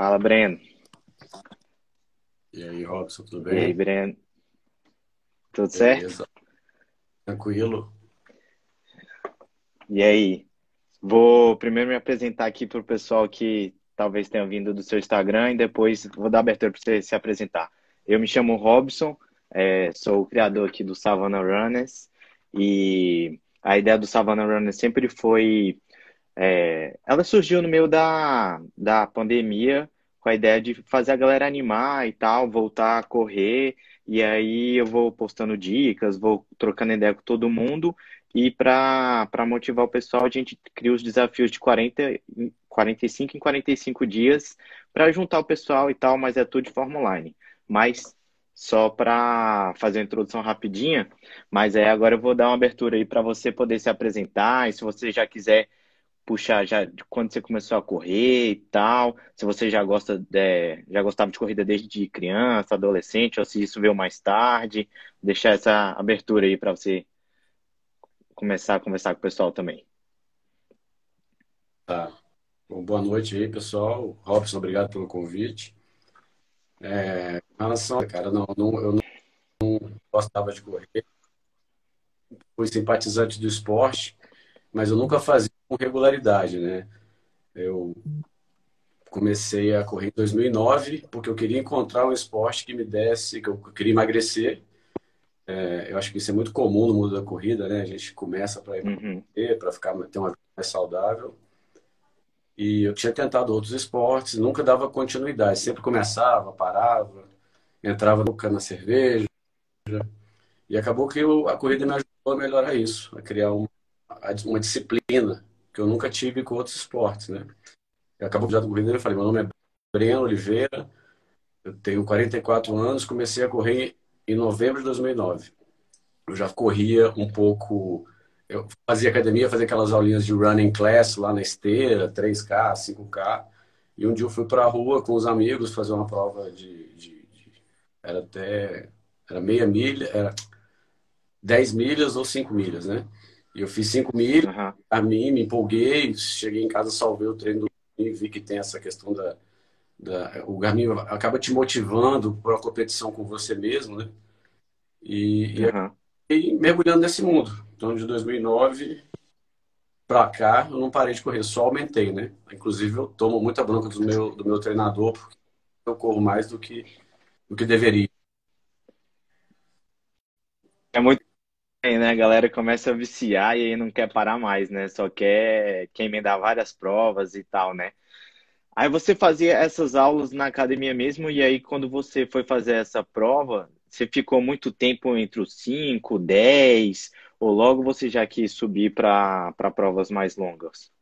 Fala, Breno. E aí, Robson, tudo E aí, bem? Breno? Tudo certo? Beleza. Tranquilo? E aí? Vou primeiro me apresentar aqui para o pessoal que talvez tenha vindo do seu Instagram e depois vou dar abertura para você se apresentar. Eu me chamo Robson, é, sou o criador aqui do Savannah Runners e a ideia do Savannah Runners sempre foi. é, ela surgiu no meio da, da pandemia com a ideia de fazer a galera animar e tal, voltar a correr. E aí eu vou postando dicas, vou trocando ideia com todo mundo. E para motivar o pessoal, a gente cria os desafios de 40, em 45 em 45 dias para juntar o pessoal e tal, mas é tudo de forma online. Mas só para fazer a introdução rapidinha, mas aí agora eu vou dar uma abertura aí para você poder se apresentar, e se você já quiser puxar já de quando você começou a correr e tal, se você já gosta de, já gostava de corrida desde criança, adolescente, ou se isso veio mais tarde, deixar essa abertura aí para você começar a conversar com o pessoal também. Tá. Bom, boa noite aí, pessoal. Robson, obrigado pelo convite. É, em relação, cara, não, não, eu não gostava de correr, fui simpatizante do esporte, mas eu nunca fazia com regularidade, né? Eu comecei a correr em 2009 porque eu queria encontrar um esporte que me desse, que eu queria emagrecer. É, eu acho que isso é muito comum no mundo da corrida, né? A gente começa para Uhum, emagrecer, para ficar ter uma vida mais saudável. E eu tinha tentado outros esportes, nunca dava continuidade. Sempre começava, parava, entrava no cano na cerveja. E acabou que eu- a corrida me ajudou a melhorar isso, a criar uma, uma disciplina que eu nunca tive com outros esportes, né? Acabou já da corrida, eu falei, meu nome é Breno Oliveira, eu tenho 44 anos, comecei a correr em novembro de 2009. Eu já corria um pouco, eu fazia academia, fazia aquelas aulinhas de running class lá na esteira, 3K, 5K. E um dia eu fui para a rua com os amigos fazer uma prova de, de- de- era até era meia milha, era 10 milhas ou 5 milhas, né? E eu fiz 5 milhas, aham, a mim me empolguei, cheguei em casa, salvei o treino do Garmin, vi que tem essa questão da, da o Garmin acaba te motivando para a competição com você mesmo, né? E, aham. e mergulhando nesse mundo. Então, de 2009 para cá, eu não parei de correr, só aumentei, né? Inclusive, eu tomo muita bronca do meu, do meu treinador, porque eu corro mais do que, do que deveria. É muito né? A galera começa a viciar e aí não quer parar mais, né? Só quer, quer emendar várias provas e tal, né? Aí você fazia essas aulas na academia mesmo, e aí quando você foi fazer essa prova, você ficou muito tempo entre os 5, 10, ou logo você já quis subir para provas mais longas?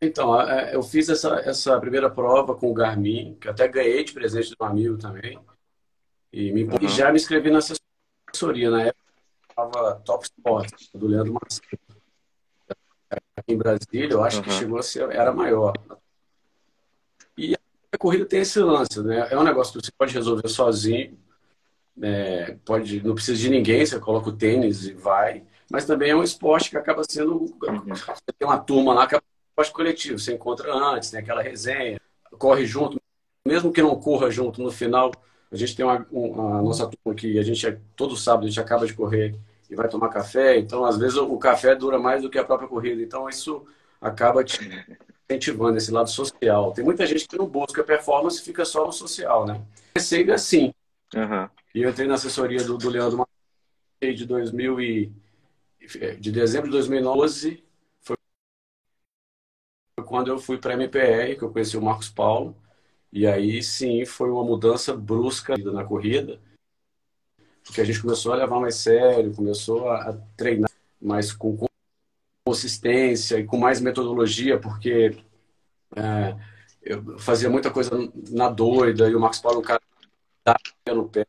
Então, a- eu fiz essa, essa primeira prova com o Garmin, que até ganhei de presente de um amigo também, e, me, e Aham, já me inscrevi na assessoria. Na época, estava Top Sport, do Leandro Macedo, aqui em Brasília, eu acho que aham, chegou a ser, era maior. E a corrida tem esse lance, né? É um negócio que você pode resolver sozinho, É, pode, não precisa de ninguém, você coloca o tênis e vai. Mas também é um esporte que acaba sendo. uhum, tem uma turma lá que é um esporte coletivo, você encontra antes, tem aquela resenha, corre junto, mesmo que não corra junto, no final, a gente tem uma, um- a nossa turma aqui, a gente é- todo sábado a gente acaba de correr e vai tomar café, então às vezes o, café dura mais do que a própria corrida, então isso acaba te incentivando esse lado social. Tem muita gente que não busca performance e fica só no social, né? Comecei assim, aham, e eu entrei na assessoria do, do Leandro Macedo de 2000 e, de dezembro de 2012, foi quando eu fui para a MPR, que eu conheci o Marcos Paulo, e aí sim foi uma mudança brusca na corrida, porque a gente começou a levar mais sério, começou a, a treinar mais com consistência e com mais metodologia, porque é, eu fazia muita coisa na doida, e o Marcos Paulo é um cara no pé,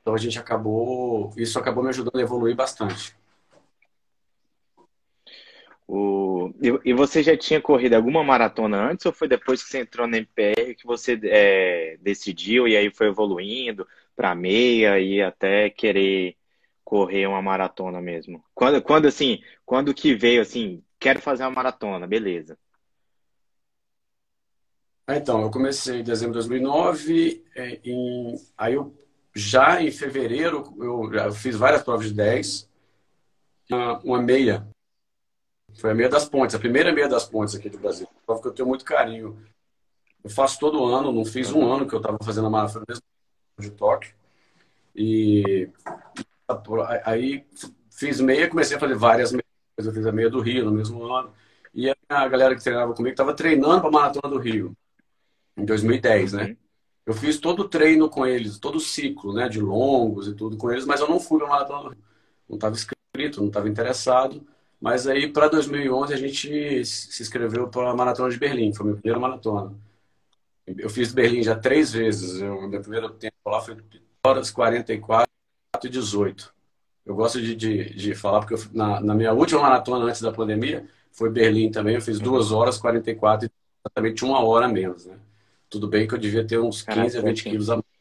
então a gente acabou, isso acabou me ajudando a evoluir bastante. O... E, você já tinha corrido alguma maratona antes ou foi depois que você entrou na MPR que você é, decidiu e aí foi evoluindo para meia e até querer correr uma maratona mesmo? Quando, quando assim, quando que veio assim, quero fazer uma maratona, beleza. Ah, então, eu comecei em dezembro de 2009, é, em, aí eu, já em fevereiro eu, eu fiz várias provas de 10, uma, uma, meia, foi a meia das pontes, a primeira meia das pontes aqui do Brasil, prova que eu tenho muito carinho. Eu faço todo ano, não fiz um ano que eu estava fazendo a maratona mesmo de Tóquio, e aí fiz meia, comecei a fazer várias meias, eu fiz a meia do Rio no mesmo ano, e a galera que treinava comigo estava treinando para a maratona do Rio em 2010, né? Uhum. Eu fiz todo o treino com eles, todo o ciclo, né, de longos e tudo com eles, mas eu não fui para maratona. Não estava inscrito, não estava interessado. Mas aí para 2011 a gente se inscreveu para a maratona de Berlim, foi a minha primeira maratona. Eu fiz Berlim já três vezes. Eu, meu primeiro tempo lá foi horas 44 e 18. Eu gosto de, de, de falar porque eu, na, na, minha última maratona antes da pandemia foi Berlim também. Eu fiz duas horas 44 e exatamente uma hora menos, né? Tudo bem que eu devia ter uns 15 a 20 quilos a mais.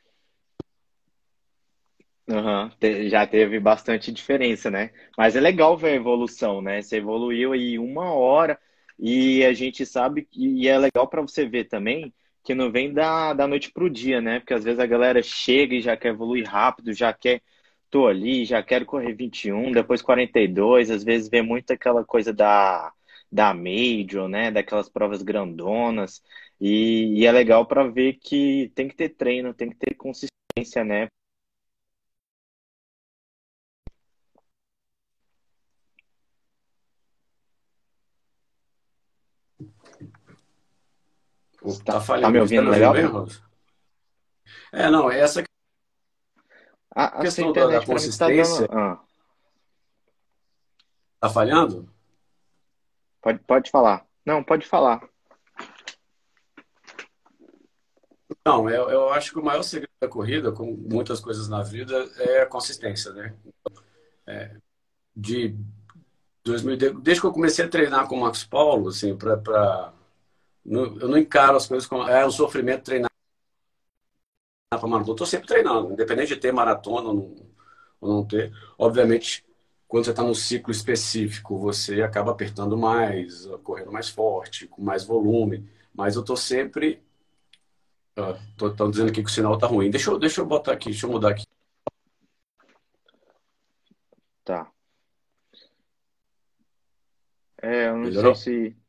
Uhum. Já teve bastante diferença, né? Mas é legal ver a evolução, né? Você evoluiu aí uma hora e a gente sabe que é legal para você ver também que não vem da, da noite pro dia, né? Porque às vezes a galera chega e já quer evoluir rápido, já quer, tô ali, já quero correr 21, depois 42, às vezes vê muito aquela coisa da, da Major, né? Daquelas provas grandonas. E, e é legal para ver que tem que ter treino, tem que ter consistência, né? Tá, tá falhando. Tá me ouvindo tá? Bem, é, não, essa a, a questão da, da consistência. Tá, dando... ah. tá falhando? Pode, pode falar. Não, pode falar. Não, eu, eu acho que o maior segredo da corrida, como muitas coisas na vida, é a consistência, né? É, de 2000, desde que eu comecei a treinar com o Marcos Paulo, assim, para pra, eu não encaro as coisas como é um sofrimento treinar para maratona. Estou sempre treinando, independente de ter maratona ou não, ou não ter. Obviamente, quando você está num ciclo específico, você acaba apertando mais, correndo mais forte, com mais volume. Mas eu estou sempre Estão dizendo aqui que o sinal está ruim. Deixa eu, deixa eu botar aqui, deixa eu mudar aqui. Tá. É, eu não Melhorou? sei se.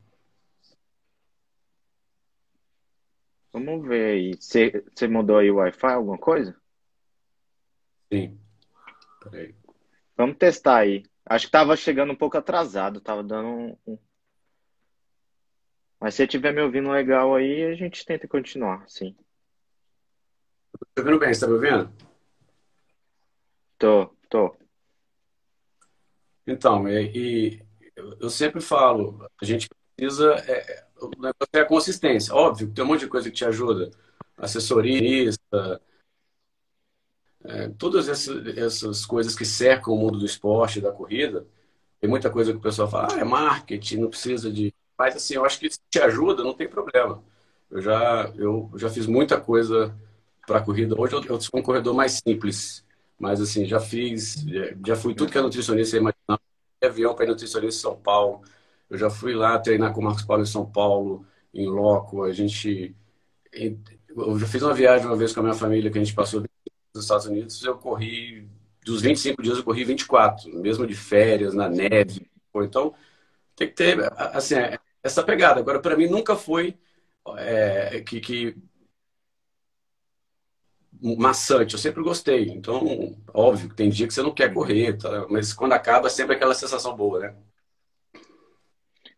Vamos ver aí. Você, mudou aí o Wi-Fi, alguma coisa? Sim. Peraí. Vamos testar aí. Acho que estava chegando um pouco atrasado, tava dando um. Mas se você estiver me ouvindo legal aí, a gente tenta continuar, sim. Tá ouvindo bem? Você tá me ouvindo? Tô, tô. Então, e, e eu sempre falo, a gente precisa. É, é, o negócio é a consistência. Óbvio, tem um monte de coisa que te ajuda. Assessorista, é, todas essas, essas coisas que cercam o mundo do esporte, da corrida. Tem muita coisa que o pessoal fala, ah, é marketing, não precisa de. Mas assim, eu acho que se te ajuda, não tem problema. Eu já, eu já fiz muita coisa para corrida. Hoje eu, eu, sou um corredor mais simples, mas assim, já fiz, já fui tudo que é nutricionista imaginar. Avião para ir nutricionista em São Paulo. Eu já fui lá treinar com o Marcos Paulo em São Paulo, em loco. A gente. Eu já fiz uma viagem uma vez com a minha família que a gente passou nos Estados Unidos. Eu corri, dos 25 dias, eu corri 24, mesmo de férias, na neve. Então, tem que ter, assim, essa pegada. Agora, para mim, nunca foi é, que, que maçante, eu sempre gostei. Então, óbvio que tem dia que você não quer correr, tá? mas quando acaba, é sempre aquela sensação boa, né?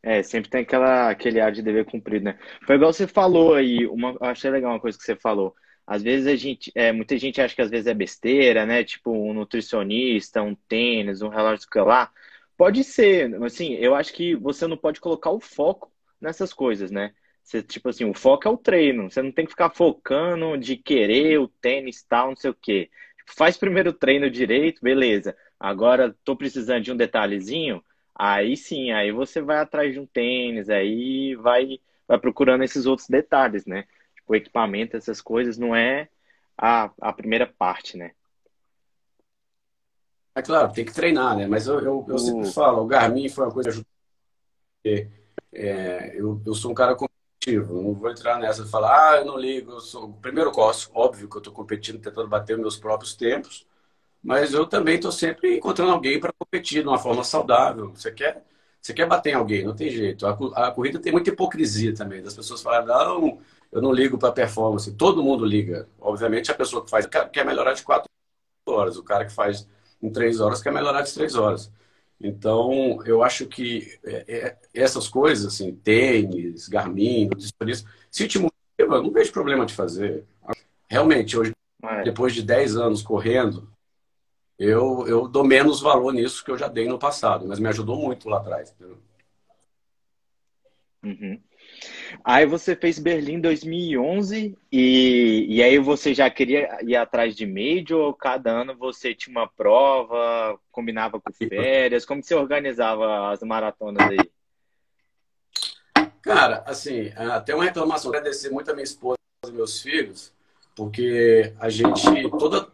É, sempre tem aquela, aquele ar de dever cumprido, né? Foi igual você falou aí, uma, eu achei legal uma coisa que você falou. Às vezes a gente, é, muita gente acha que às vezes é besteira, né? Tipo um nutricionista, um tênis, um relógio lá. Pode ser, assim, eu acho que você não pode colocar o foco nessas coisas, né? Você, tipo assim, o foco é o treino. Você não tem que ficar focando de querer o tênis tal, não sei o quê. Faz primeiro o treino direito, beleza. Agora tô precisando de um detalhezinho. Aí sim, aí você vai atrás de um tênis, aí vai, vai procurando esses outros detalhes, né? Tipo, o equipamento, essas coisas, não é a, a primeira parte, né? É claro, tem que treinar, né? Mas eu, eu, eu sempre falo, o Garmin foi uma coisa que é, eu, eu sou um cara Não vou entrar nessa e falar, ah, eu não ligo. Eu sou... Primeiro, óbvio que eu estou competindo, tentando bater meus próprios tempos, mas eu também estou sempre encontrando alguém para competir de uma forma saudável. Você quer, você quer bater em alguém, não tem jeito. A, a corrida tem muita hipocrisia também, das pessoas falam, não, eu não ligo para performance. Todo mundo liga. Obviamente, a pessoa que faz quer melhorar de quatro horas, o cara que faz em três horas quer melhorar de três horas. Então, eu acho que é, é, essas coisas, assim, tênis, Garmin, isso, se te motiva, não vejo problema de fazer. Realmente, hoje, depois de 10 anos correndo, eu, eu dou menos valor nisso que eu já dei no passado, mas me ajudou muito lá atrás. Uhum. Aí você fez Berlim 2011 e, e aí você já queria ir atrás de Major ou cada ano você tinha uma prova, combinava com férias? Como que você organizava as maratonas aí? Cara, assim, até uma reclamação. Agradecer muito a minha esposa e meus filhos, porque a gente, toda,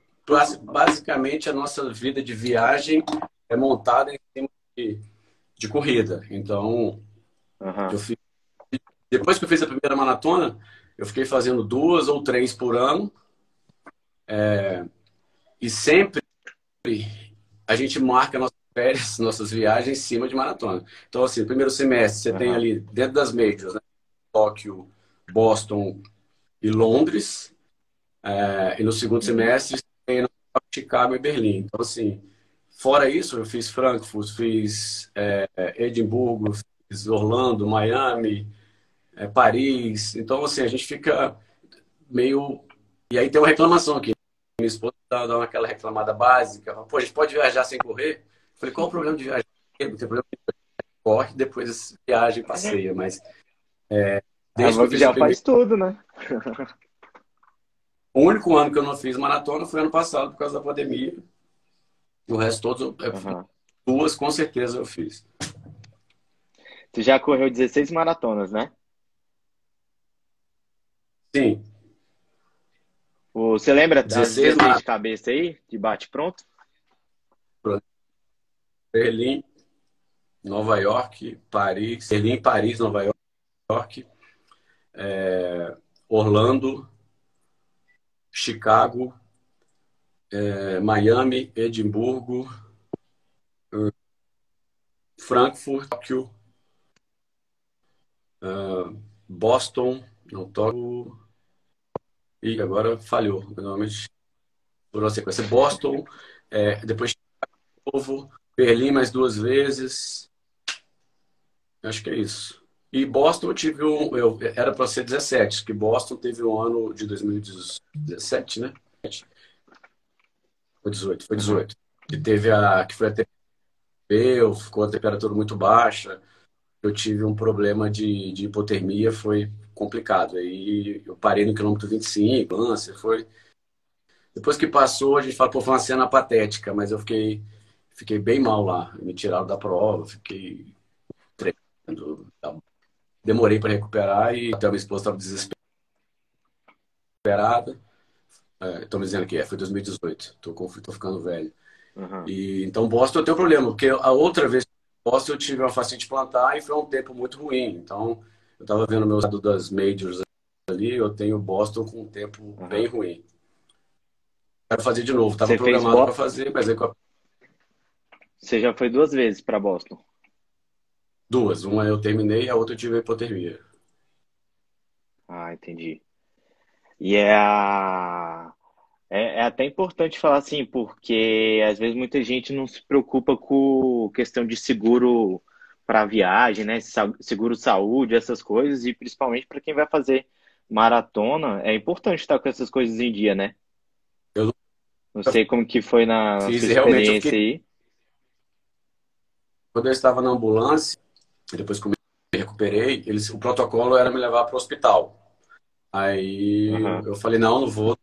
basicamente, a nossa vida de viagem é montada em cima de, de corrida. Então, uhum. fiz depois que eu fiz a primeira maratona, eu fiquei fazendo duas ou três por ano. É, e sempre a gente marca nossas férias, nossas viagens em cima de maratona. Então, assim, primeiro semestre você uhum. tem ali, dentro das majors, né? Tóquio, Boston e Londres. É, e no segundo uhum. semestre tem Chicago e Berlim. Então, assim, fora isso, eu fiz Frankfurt, fiz é, Edimburgo, fiz Orlando, Miami, é, Paris. Então, assim, a gente fica meio. E aí tem uma reclamação aqui. Minha esposa dá aquela reclamada básica. Pô, a gente pode viajar sem correr? Eu falei, qual o problema de viajar? Não tem problema de corre, depois viagem, passeia. Mas. É, desde já faz tudo, né? o único ano que eu não fiz maratona foi ano passado, por causa da pandemia. O resto todos, eu, uhum. duas com certeza eu fiz. Você já correu 16 maratonas, né? Sim. Você lembra das 16 de cabeça aí, de bate-pronto? Berlim, Nova York, Paris, Berlim, Paris, Nova York, é, Orlando, Chicago, é, Miami, Edimburgo, Frankfurt, Tóquio, uh, Boston, não toco. E agora falhou. Normalmente, por uma sequência. Boston, é, depois novo, Berlim mais duas vezes. Acho que é isso. E Boston eu tive um. Eu, era para ser 17, que Boston teve um ano de 2017, né? Foi 18, foi 18. Que teve a. que foi a temperatura, ficou a temperatura muito baixa. Eu tive um problema de, de hipotermia, foi complicado. Aí eu parei no quilômetro 25, câncer, foi. Depois que passou, a gente fala, pô, foi uma cena patética, mas eu fiquei, fiquei bem mal lá. Me tiraram da prova, fiquei tremendo. Demorei para recuperar e até a minha esposa estava desesperada. Estão é, me dizendo que é, foi 2018. Tô, tô ficando velho. Uhum. E, então, Boston eu tenho problema, porque a outra vez Boston eu tive uma facite plantar e foi um tempo muito ruim. Então, eu estava vendo meus dados das majors ali, eu tenho Boston com um tempo uhum. bem ruim. Quero fazer de novo, estava programado para fazer, mas aí Você já foi duas vezes para Boston? Duas, uma eu terminei, a outra eu tive hipotermia. Ah, entendi. E é, a... é, é até importante falar assim, porque às vezes muita gente não se preocupa com questão de seguro para viagem, né? Seguro saúde, essas coisas, e principalmente para quem vai fazer maratona, é importante estar com essas coisas em dia, né? Eu não sei como que foi na Fiz, sua experiência fiquei... aí. Quando eu estava na ambulância, depois que eu me recuperei, eles, o protocolo era me levar para o hospital. Aí uhum. eu falei, não, não vou.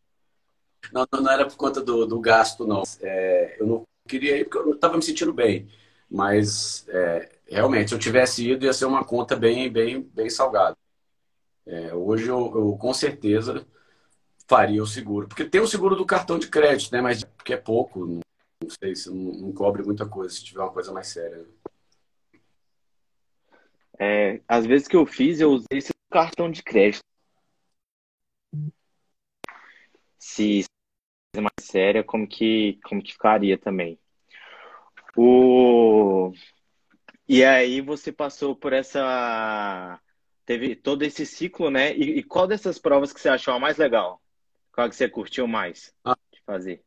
Não, não era por conta do, do gasto, não. É, eu não queria ir porque eu não estava me sentindo bem. Mas é, realmente, se eu tivesse ido, ia ser uma conta bem, bem, bem salgada. É, hoje eu, eu, com certeza faria o seguro. Porque tem o seguro do cartão de crédito, né? Mas que é pouco, não, não sei se não, não, cobre muita coisa se tiver uma coisa mais séria. É, às vezes que eu fiz, eu usei esse cartão de crédito. Se é mais séria, como que, como que ficaria também. O... E aí você passou por essa. Teve todo esse ciclo, né? E, e qual dessas provas que você achou a mais legal? Qual que você curtiu mais ah, de fazer?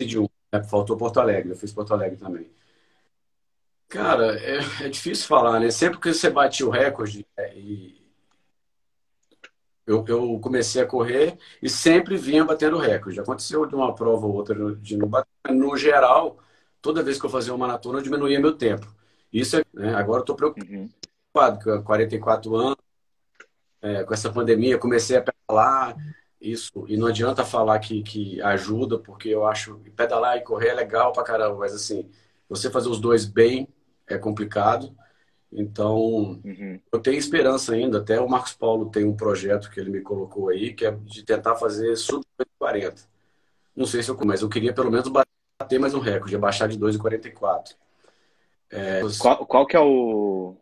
De um. É, faltou Porto Alegre, eu fiz Porto Alegre também. Cara, é, é difícil falar, né? Sempre que você bate o recorde, é, e eu, eu, comecei a correr e sempre vinha batendo recorde. Aconteceu de uma prova ou outra de não bater. No geral, toda vez que eu fazia uma maratona, eu diminuía meu tempo. Isso é, né? agora eu estou preocupado, uhum. com 44 anos, é, com essa pandemia, comecei a pedalar, isso, e não adianta falar que, que ajuda, porque eu acho que pedalar e correr é legal pra caramba, mas assim, você fazer os dois bem é complicado. Então, uhum. eu tenho esperança ainda. Até o Marcos Paulo tem um projeto que ele me colocou aí, que é de tentar fazer sub 40. Não sei se eu, mas eu queria pelo menos bater mais um recorde, baixar de 2,44. É... Qual, qual que é o.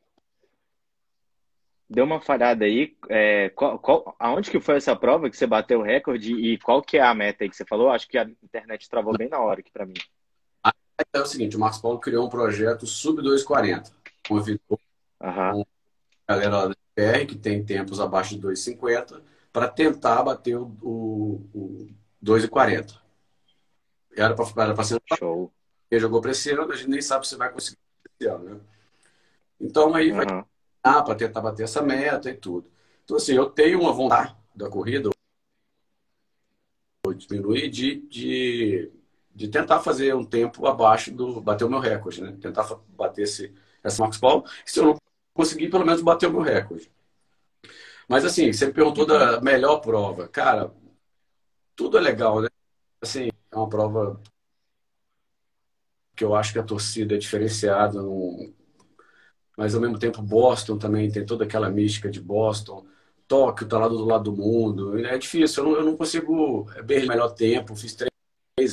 Deu uma falhada aí. É, qual, qual, aonde que foi essa prova que você bateu o recorde e qual que é a meta aí que você falou? Acho que a internet travou bem na hora aqui para mim. É o seguinte, o Marcos Paulo criou um projeto sub 240. Convidou uhum. a galera lá da PR, que tem tempos abaixo de 2,50, para tentar bater o, o, o 2,40. Era para ser Show. Ele jogou para esse ano, a gente nem sabe se vai conseguir esse ano, né? Então aí uhum. vai para tentar bater essa meta e tudo. Então, assim, eu tenho uma vontade da corrida, diminuir de, de, de tentar fazer um tempo abaixo do. bater o meu recorde, né? Tentar bater esse, essa Marcos Paulo. Se eu não conseguir, pelo menos bater o meu recorde. Mas, assim, você me perguntou da melhor prova. Cara, tudo é legal, né? Assim, é uma prova que eu acho que a torcida é diferenciada, no... mas ao mesmo tempo Boston também tem toda aquela mística de Boston. Tóquio tá lá do lado do mundo. É difícil, eu não, eu não consigo ver o melhor tempo. Fiz três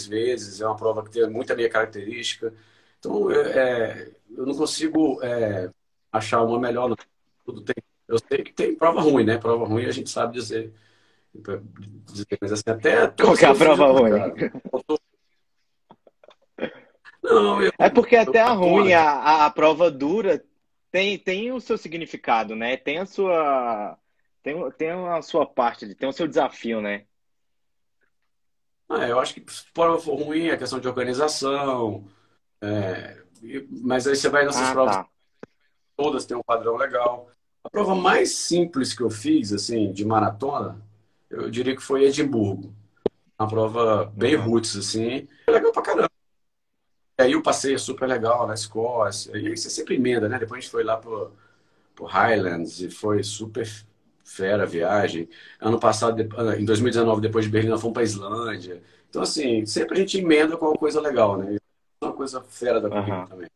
vezes, é uma prova que tem muita minha característica. Então, é, é, eu não consigo é, achar uma melhor. Tudo tem, eu sei que tem prova ruim, né? Prova ruim a gente sabe dizer. mas assim, até. Qual que é a prova ruim? Não, eu, é porque até a ruim, a, a prova dura, tem, tem o seu significado, né? Tem a sua. Tem, tem a sua parte, tem o seu desafio, né? Ah, eu acho que prova for ruim, a questão de organização. É, mas aí você vai nessas ah, provas, tá. todas têm um padrão legal. A prova mais simples que eu fiz, assim, de maratona, eu diria que foi Edimburgo. Uma prova bem uhum. roots, assim. Legal pra caramba. E aí o passeio é super legal na Escócia. E aí você sempre emenda, né? Depois a gente foi lá pro, pro Highlands e foi super fera a viagem. Ano passado, em 2019, depois de Berlim, nós fomos pra Islândia. Então, assim, sempre a gente emenda com uma coisa legal, né? Uma coisa fera da corrida uhum. também.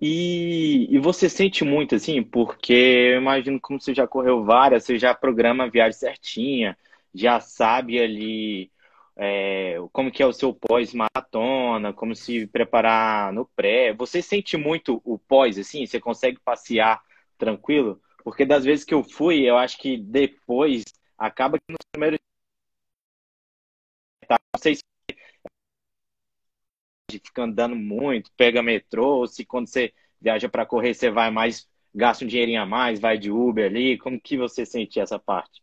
E, e você sente muito, assim, porque eu imagino como você já correu várias, você já programa a viagem certinha, já sabe ali é, como que é o seu pós-maratona, como se preparar no pré. Você sente muito o pós, assim? Você consegue passear tranquilo? Porque das vezes que eu fui, eu acho que depois acaba que nos primeiros não sei se fica andando muito, pega metrô, ou se quando você viaja para correr você vai mais, gasta um dinheirinho a mais, vai de Uber ali, como que você sente essa parte?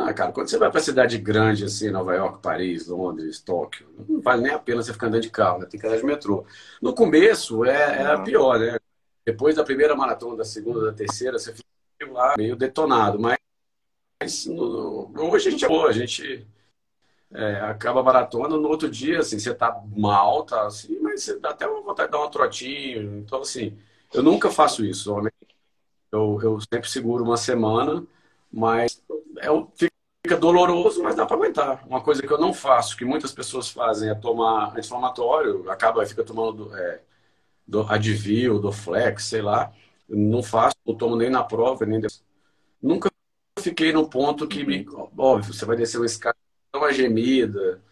Ah, cara, quando você vai para cidade grande, assim, Nova York, Paris, Londres, Tóquio, não vale nem a pena você ficar andando de carro, né? tem que andar de metrô. No começo é, era pior, né? Depois da primeira maratona, da segunda, da terceira, você fica lá meio detonado. Mas no, hoje a gente é boa, a gente é, acaba a maratona, no outro dia, assim, você tá mal, tá assim, mas você dá até uma vontade de dar um trotinho. Então, assim, eu nunca faço isso. Eu, eu sempre seguro uma semana mas é, fica doloroso, mas dá para aguentar. Uma coisa que eu não faço, que muitas pessoas fazem, é tomar anti-inflamatório, acaba, fica tomando do, é, do Advil, do Flex, sei lá. Eu não faço, não tomo nem na prova, nem depois. Nunca fiquei no ponto que, me, óbvio, você vai descer uma escada, uma gemida,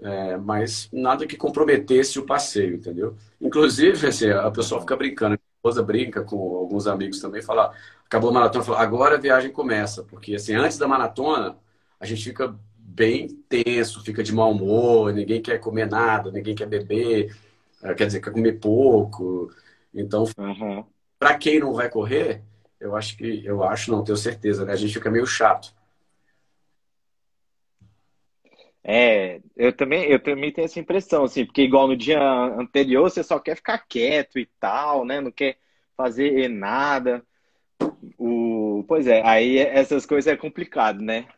é, mas nada que comprometesse o passeio, entendeu? Inclusive, assim, a pessoa fica brincando. esposa brinca com alguns amigos também, fala, acabou a maratona, fala, agora a viagem começa, porque assim, antes da maratona, a gente fica bem tenso, fica de mau humor, ninguém quer comer nada, ninguém quer beber, eh, quer dizer, quer comer pouco. Então, uhum. para quem não vai correr, eu acho que, eu acho, não tenho certeza, né? A gente fica meio chato. É, eu também, eu também tenho essa impressão, assim, porque igual no dia anterior você só quer ficar quieto e tal, né? Não quer fazer nada. O, pois é, aí essas coisas é complicado, né?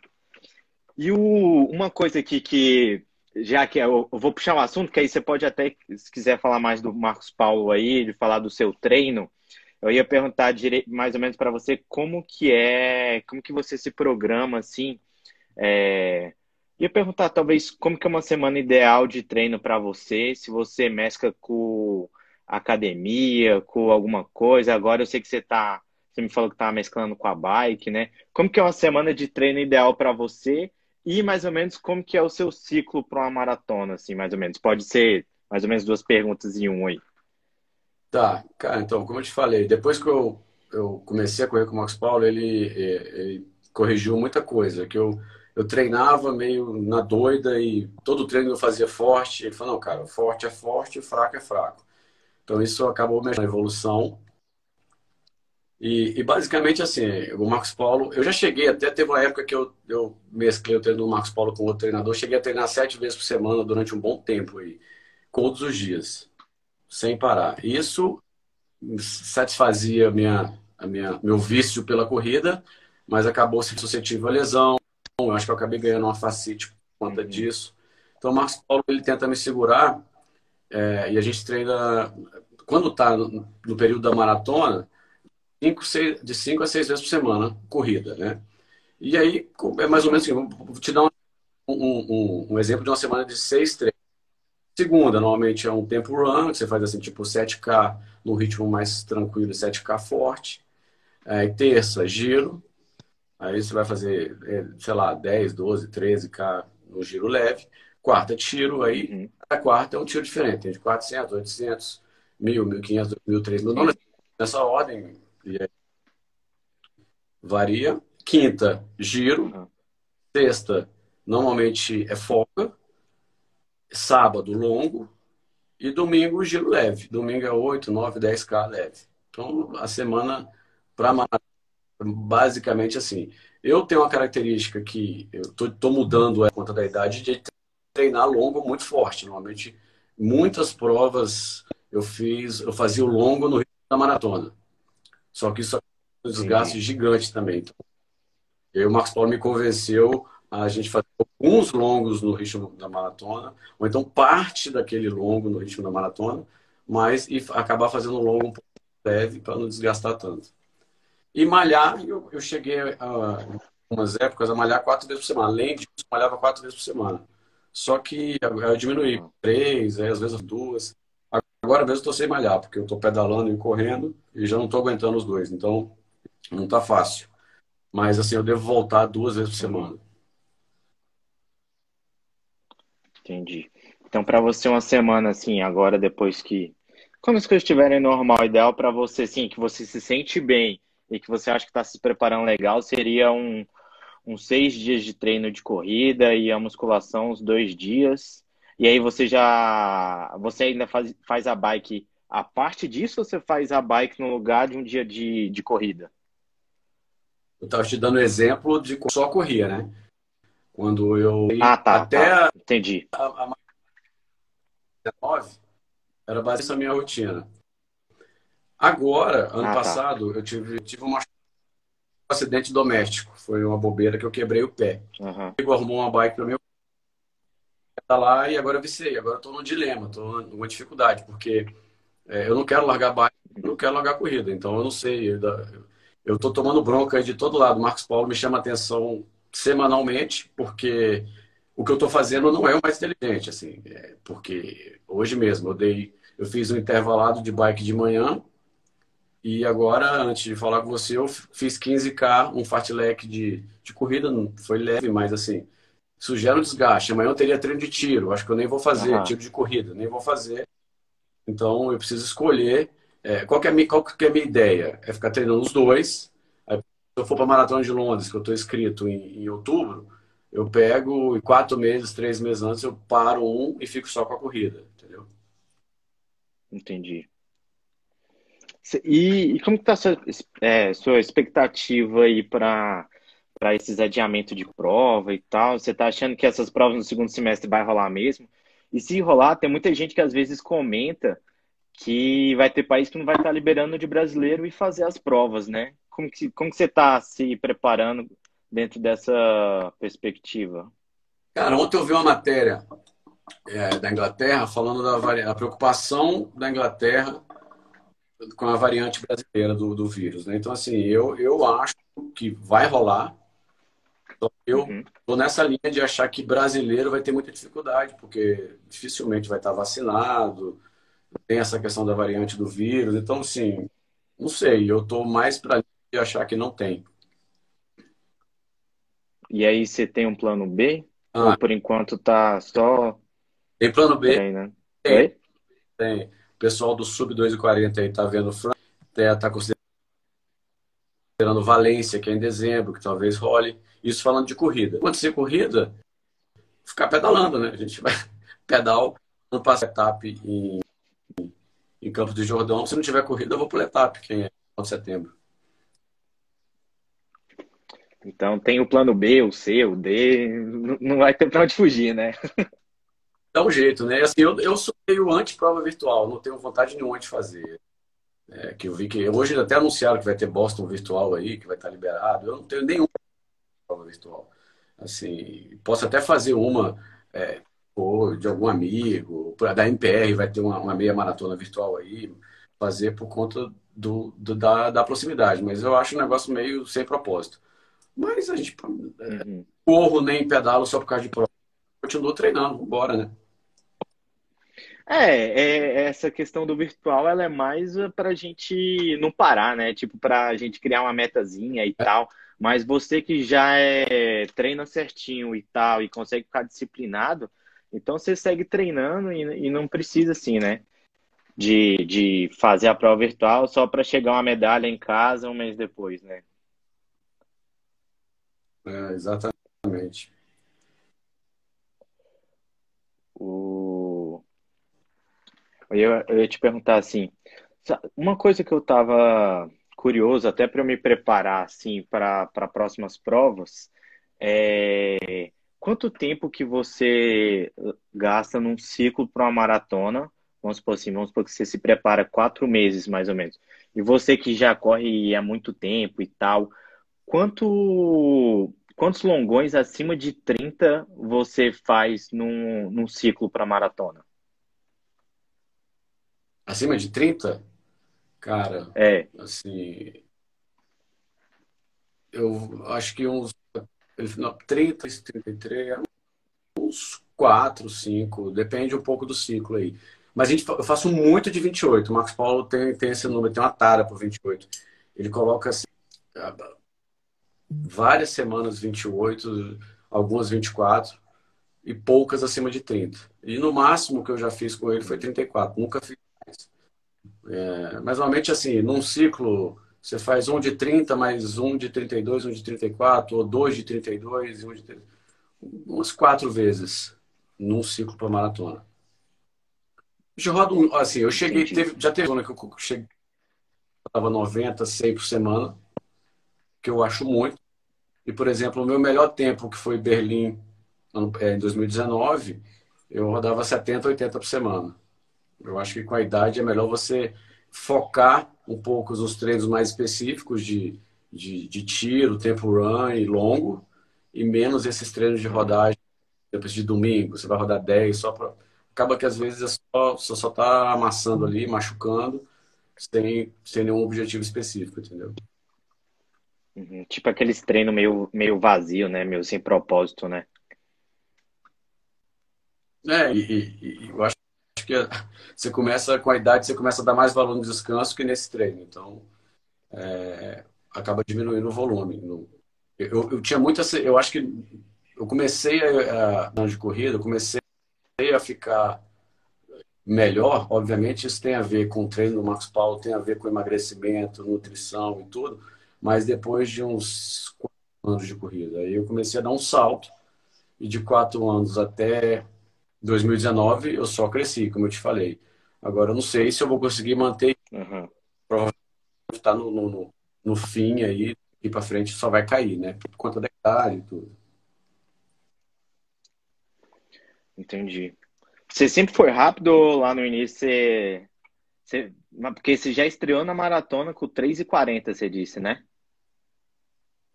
E o, uma coisa aqui que, já que eu, eu vou puxar um assunto, que aí você pode até, se quiser falar mais do Marcos Paulo aí, de falar do seu treino, eu ia perguntar direito, mais ou menos para você como que é, como que você se programa assim, é, Ia perguntar, talvez, como que é uma semana ideal de treino para você, se você mescla com academia, com alguma coisa. Agora eu sei que você tá, você me falou que tá mesclando com a bike, né? Como que é uma semana de treino ideal para você e mais ou menos como que é o seu ciclo para uma maratona, assim, mais ou menos. Pode ser mais ou menos duas perguntas em um aí. Tá, cara, então, como eu te falei, depois que eu, eu comecei a correr com o Max Paulo, ele, ele corrigiu muita coisa, que eu eu treinava meio na doida e todo treino eu fazia forte. Ele falou, não, cara, forte é forte, fraco é fraco. Então isso acabou mexendo na evolução. E, e, basicamente assim, o Marcos Paulo, eu já cheguei, até teve uma época que eu, eu mesclei o treino do Marcos Paulo com outro treinador, cheguei a treinar sete vezes por semana durante um bom tempo aí, todos os dias, sem parar. Isso satisfazia minha, a minha, meu vício pela corrida, mas acabou se suscetível à lesão, eu acho que eu acabei ganhando uma facite por conta uhum. disso. Então, o Marcos Paulo ele tenta me segurar é, e a gente treina, quando está no, no, período da maratona, cinco, seis, de 5 a 6 vezes por semana, corrida, né? E aí, é mais ou menos assim, vou te dar um, um, um exemplo de uma semana de seis treinos. Segunda, normalmente é um tempo run, que você faz assim, tipo 7K no ritmo mais tranquilo, 7K forte. É, terça, giro. Aí você vai fazer, é, sei lá, 10, 12, 13K no giro leve. Quarta, tiro. Aí uhum. a quarta é um tiro diferente. Tem de 400, 800, 1.000, 1.500, 1.000, Não nessa ordem. E aí varia. Quinta, giro. Uhum. Sexta, normalmente é folga. Sábado, longo. E domingo, giro leve. Domingo é 8, 9, 10K leve. Então, a semana para basicamente assim. Eu tenho uma característica que eu tô, tô mudando a conta da idade de treinar longo muito forte. Normalmente, muitas provas eu fiz, eu fazia o longo no ritmo da maratona. Só que isso é um desgaste Sim. gigante também. Então, eu, o Marcos Paulo me convenceu a gente fazer alguns longos no ritmo da maratona, ou então parte daquele longo no ritmo da maratona, mas e acabar fazendo um longo um pouco leve para não desgastar tanto. E malhar, eu, eu cheguei a umas épocas a malhar quatro vezes por semana. Além disso, malhava quatro vezes por semana. Só que eu diminuí três, aí, às vezes duas. Agora mesmo estou sem malhar, porque eu estou pedalando e correndo e já não estou aguentando os dois. Então, não está fácil. Mas, assim, eu devo voltar duas vezes por semana. Entendi. Então, para você, uma semana, assim, agora, depois que. Quando as coisas estiverem normal, ideal para você, sim, que você se sente bem e que você acha que está se preparando legal, seria um, uns seis dias de treino de corrida e a musculação uns dois dias. E aí você já. Você ainda faz, faz a bike a parte disso ou você faz a bike no lugar de um dia de, de corrida? Eu estava te dando exemplo de só corria, né? Quando eu. Ah, tá. Até tá. Entendi. A, a... 19, era basicamente a minha rotina. Agora, ano ah, tá. passado, eu tive, tive uma... um acidente doméstico. Foi uma bobeira que eu quebrei o pé. Uhum. Ele arrumou uma bike para mim. Tá lá e agora eu vicei. Agora eu tô num dilema, tô numa dificuldade, porque é, eu não quero largar bike, não quero largar corrida. Então eu não sei. Eu, eu tô tomando bronca de todo lado. Marcos Paulo me chama atenção semanalmente, porque o que eu tô fazendo não é o mais inteligente, assim. É, porque hoje mesmo eu dei, eu fiz um intervalado de bike de manhã e agora, antes de falar com você, eu fiz 15K, um fartlek de, de corrida, foi leve, mas assim, isso gera um desgaste. Amanhã eu teria treino de tiro, acho que eu nem vou fazer, uhum. tiro de corrida, nem vou fazer. Então eu preciso escolher é, qual, que é a minha, qual que é a minha ideia? É ficar treinando os dois. Aí, se eu for para a Maratona de Londres, que eu estou inscrito em, em outubro, eu pego e quatro meses, três meses antes, eu paro um e fico só com a corrida, entendeu? Entendi. E, e como está a sua, é, sua expectativa aí para para esses adiamentos de prova e tal? Você está achando que essas provas no segundo semestre vai rolar mesmo? E se rolar, tem muita gente que às vezes comenta que vai ter país que não vai estar tá liberando de brasileiro e fazer as provas, né? Como que, como que você está se preparando dentro dessa perspectiva? Cara, ontem eu vi uma matéria é, da Inglaterra falando da, da, preocupação da Inglaterra com a variante brasileira do, do vírus. Né? Então, assim, eu, eu acho que vai rolar. Eu estou uhum. nessa linha de achar que brasileiro vai ter muita dificuldade, porque dificilmente vai estar vacinado, tem essa questão da variante do vírus. Então, assim, não sei, eu estou mais para achar que não tem. E aí você tem um plano B? Ah. Ou por enquanto tá só. Tem plano B? Tem, né? Tem. tem. O pessoal do Sub 2,40 aí tá vendo França, tá considerando Valência, que é em dezembro, que talvez role. Isso falando de corrida. Quando ser corrida, ficar pedalando, né? A gente vai pedal, não passa etapa em, em Campos do Jordão. Se não tiver corrida, eu vou pro etapa, que é em setembro. Então tem o plano B, o C, o D, não vai ter para onde fugir, né? Dá um jeito, né? Assim, eu, eu sou meio anti-prova virtual, não tenho vontade nenhuma de fazer. É, que eu vi que hoje até anunciaram que vai ter Boston virtual aí, que vai estar liberado. Eu não tenho nenhuma prova virtual. Assim, posso até fazer uma é, ou de algum amigo, da MPR vai ter uma, uma, meia maratona virtual aí, fazer por conta do, do da, da proximidade. Mas eu acho um negócio meio sem propósito. Mas a gente é, uhum. corro nem pedalo só por causa de prova. Continuo treinando, bora, né? É, é, essa questão do virtual, ela é mais para a gente não parar, né? Tipo, para a gente criar uma metazinha e é. tal. Mas você que já é, treina certinho e tal, e consegue ficar disciplinado, então você segue treinando e, e não precisa, assim, né? De, de fazer a prova virtual só para chegar uma medalha em casa um mês depois, né? É, exatamente. Eu, eu ia te perguntar assim, uma coisa que eu estava curioso até para eu me preparar assim para próximas provas é quanto tempo que você gasta num ciclo para uma maratona? Vamos supor assim, vamos supor que você se prepara quatro meses mais ou menos. E você que já corre há muito tempo e tal, Quanto, quantos longões acima de 30 você faz num, num ciclo para maratona? Acima de 30? Cara, é. assim. Eu acho que uns não, 30, 33, uns 4, 5, depende um pouco do ciclo aí. Mas a gente, eu faço muito de 28. O Marcos Paulo tem, tem esse número, tem uma tara por 28. Ele coloca assim, várias semanas 28, algumas 24 e poucas acima de 30. E no máximo que eu já fiz com ele foi 34, nunca fiz. É, mas normalmente assim, num ciclo você faz um de 30 mais um de 32, um de 34, ou dois de 32 e um de 30, umas quatro vezes num ciclo para maratona. Eu rodo, assim, eu cheguei, teve, já teve zona que eu cheguei, estava 90, 100 por semana, que eu acho muito. E, por exemplo, o meu melhor tempo, que foi Berlim é, em 2019, eu rodava 70, 80 por semana. Eu acho que com a idade é melhor você focar um pouco nos treinos mais específicos de, de, de tiro, tempo run e longo, e menos esses treinos de rodagem depois de domingo. Você vai rodar 10 só para. Acaba que às vezes é só, você só está amassando ali, machucando, sem, sem nenhum objetivo específico, entendeu? Uhum. Tipo aqueles treinos meio, meio vazio, né? Meio sem propósito, né? É, e, e, eu acho que você começa, com a idade, você começa a dar mais valor no descanso que nesse treino. Então, é, acaba diminuindo o volume. Eu, eu tinha muita. Eu acho que eu comecei a, a de corrida, eu comecei a ficar melhor, obviamente isso tem a ver com o treino do Marcos Paulo, tem a ver com emagrecimento, nutrição e tudo, mas depois de uns quatro anos de corrida, aí eu comecei a dar um salto e de quatro anos até 2019 eu só cresci, como eu te falei. Agora eu não sei se eu vou conseguir manter. Uhum. Provavelmente está no, no, no, fim aí, e para frente só vai cair, né? Por conta da idade e tudo. Entendi. Você sempre foi rápido lá no início você, você... Porque você já estreou na maratona com 3,40, você disse, né?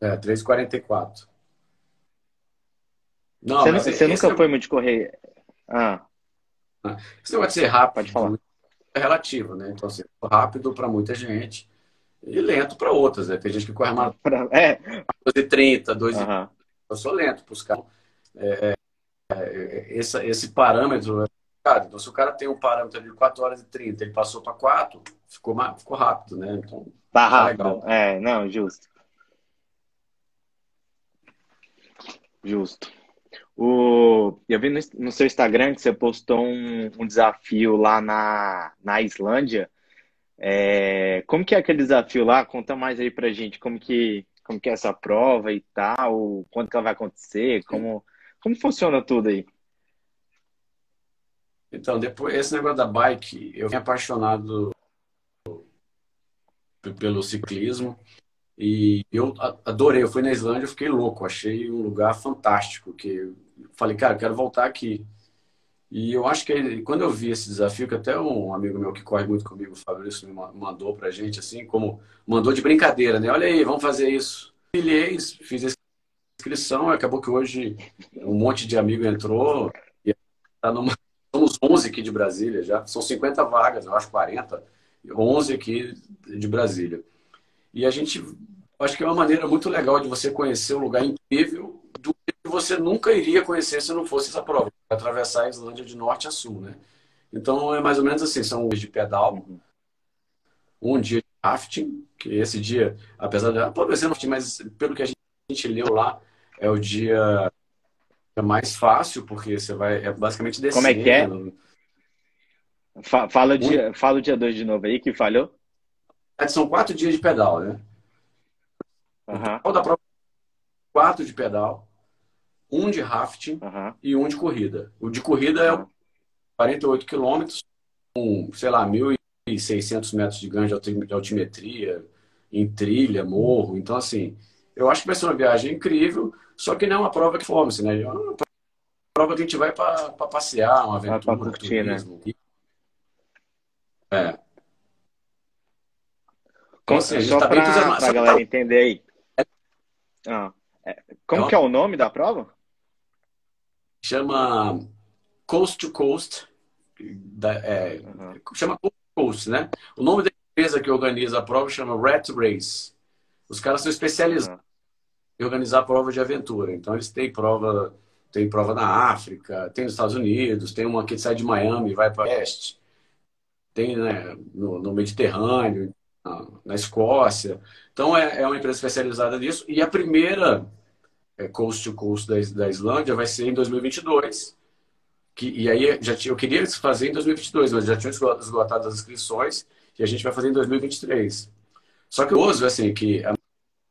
É, 3,44. Não, você, você nunca é... foi muito correr. Ah. Esse negócio de ser rápido Pode falar. é relativo, né? Então, assim, rápido para muita gente e lento para outras, né? Tem gente que corre mais. É. 2,30, 2 uhum. Eu sou lento para os caras. É, é, esse, esse parâmetro. Cara, então, se o cara tem um parâmetro de 4 horas e 30, ele passou para 4, ficou, ficou rápido, né? Então, tá, tá rápido. Legal. É, não, justo. Justo. O, eu vi no, no, seu Instagram que você postou um, um desafio lá na, na Islândia. É, como que é aquele desafio lá? Conta mais aí pra gente como que, como que é essa prova e tal, quando que ela vai acontecer, como, como funciona tudo aí? Então, depois, esse negócio da bike, eu fui apaixonado pelo ciclismo e eu adorei. Eu fui na Islândia, eu fiquei louco, achei um lugar fantástico, que falei, cara, quero voltar aqui. E eu acho que quando eu vi esse desafio, que até um amigo meu que corre muito comigo, o Fabrício, me mandou pra gente, assim, como mandou de brincadeira, né? Olha aí, vamos fazer isso. Filiei, fiz a inscrição, acabou que hoje um monte de amigo entrou, e tá numa, somos 11 aqui de Brasília já, são 50 vagas, eu acho 40, 11 aqui de Brasília. E a gente, acho que é uma maneira muito legal de você conhecer um lugar incrível do que você nunca iria conhecer se não fosse essa prova. Atravessar a Islândia de norte a sul, né? Então é mais ou menos assim, são dias de pedal, um dia de rafting, que esse dia, apesar de pode ser rafting, mas pelo que a gente leu lá, é o dia mais fácil, porque você vai é basicamente descendo. Como é que é? Fala o dia, fala o dia 2 de novo aí, que falhou. É, são quatro dias de pedal, né? Uhum. da prova, quatro de pedal um de rafting uhum. e um de corrida. O de corrida é 48 quilômetros, com, sei lá, 1.600 metros de ganho de altimetria, em trilha, morro. Então, assim, eu acho que vai ser uma viagem incrível, só que não é uma prova que forma-se, né? É uma prova que a gente vai para passear, uma aventura, pra curtir, né? turismo. Né? É. Então, assim, a gente Só tá para a galera entender aí. É. Ah, é. Como é que é o nome da prova? Chama Coast to Coast, da, é, uhum. chama Coast to Coast, né? O nome da empresa que organiza a prova chama Rat Race. Os caras são especializados uhum. em organizar prova de aventura. Então eles têm prova, tem prova na África, tem nos Estados Unidos, tem uma que sai de Miami e vai para o Oeste, tem né, no, no Mediterrâneo, na, na, Escócia. Então é, é uma empresa especializada nisso. E a primeira é, Coast to Coast da, da Islândia vai ser em 2022. Que, e aí já tinha, eu queria fazer em 2022, mas já tinha esgotado as inscrições e a gente vai fazer em 2023. Só que o uso, assim, que a